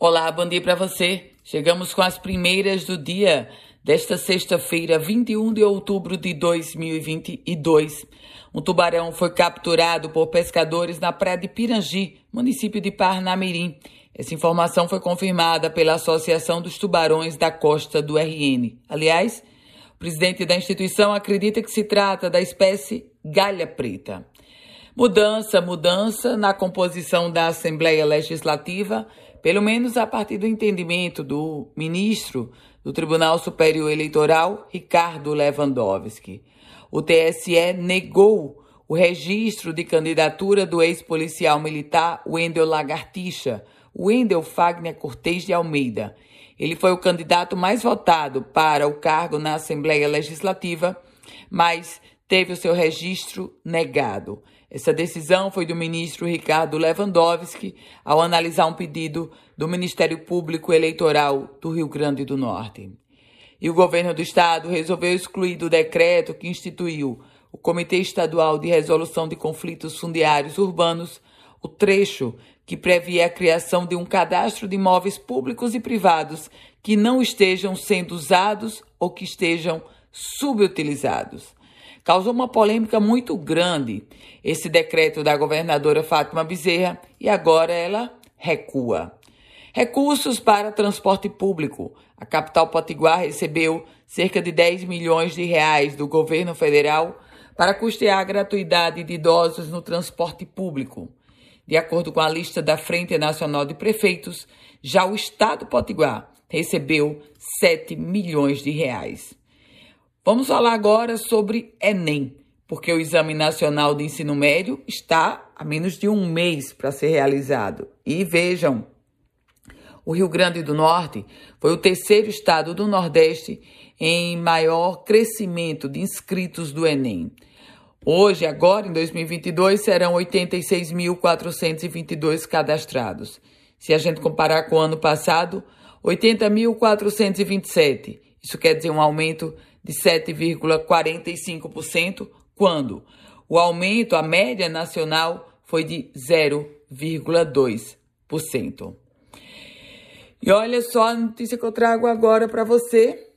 Olá, bom dia para você. Chegamos com as primeiras do dia desta sexta-feira, 21 de outubro de 2022. Um tubarão foi capturado por pescadores na praia de Pirangi, município de Parnamirim. Essa informação foi confirmada pela Associação dos Tubarões da Costa do RN. Aliás, o presidente da instituição acredita que se trata da espécie galha preta. Mudança, mudança na composição da Assembleia Legislativa pelo menos a partir do entendimento do ministro do Tribunal Superior Eleitoral, Ricardo Lewandowski. O TSE negou o registro de candidatura do ex-policial militar Wendel Lagartixa, Wendel Fagner Cortez de Almeida. Ele foi o candidato mais votado para o cargo na Assembleia Legislativa, mas teve o seu registro negado. Essa decisão foi do ministro Ricardo Lewandowski ao analisar um pedido do Ministério Público Eleitoral do Rio Grande do Norte. E o governo do estado resolveu excluir do decreto que instituiu o Comitê Estadual de Resolução de Conflitos Fundiários Urbanos o trecho que previa a criação de um cadastro de imóveis públicos e privados que não estejam sendo usados ou que estejam subutilizados causou uma polêmica muito grande esse decreto da governadora Fátima Bezerra e agora ela recua. Recursos para transporte público. A capital potiguar recebeu cerca de 10 milhões de reais do governo federal para custear a gratuidade de idosos no transporte público. De acordo com a lista da Frente Nacional de Prefeitos, já o estado potiguar recebeu 7 milhões de reais. Vamos falar agora sobre Enem, porque o Exame Nacional de Ensino Médio está a menos de um mês para ser realizado. E vejam, o Rio Grande do Norte foi o terceiro estado do Nordeste em maior crescimento de inscritos do Enem. Hoje, agora em 2022, serão 86.422 cadastrados. Se a gente comparar com o ano passado, 80.427. Isso quer dizer um aumento de 7,45%, quando o aumento, a média nacional, foi de 0,2%. E olha só a notícia que eu trago agora para você.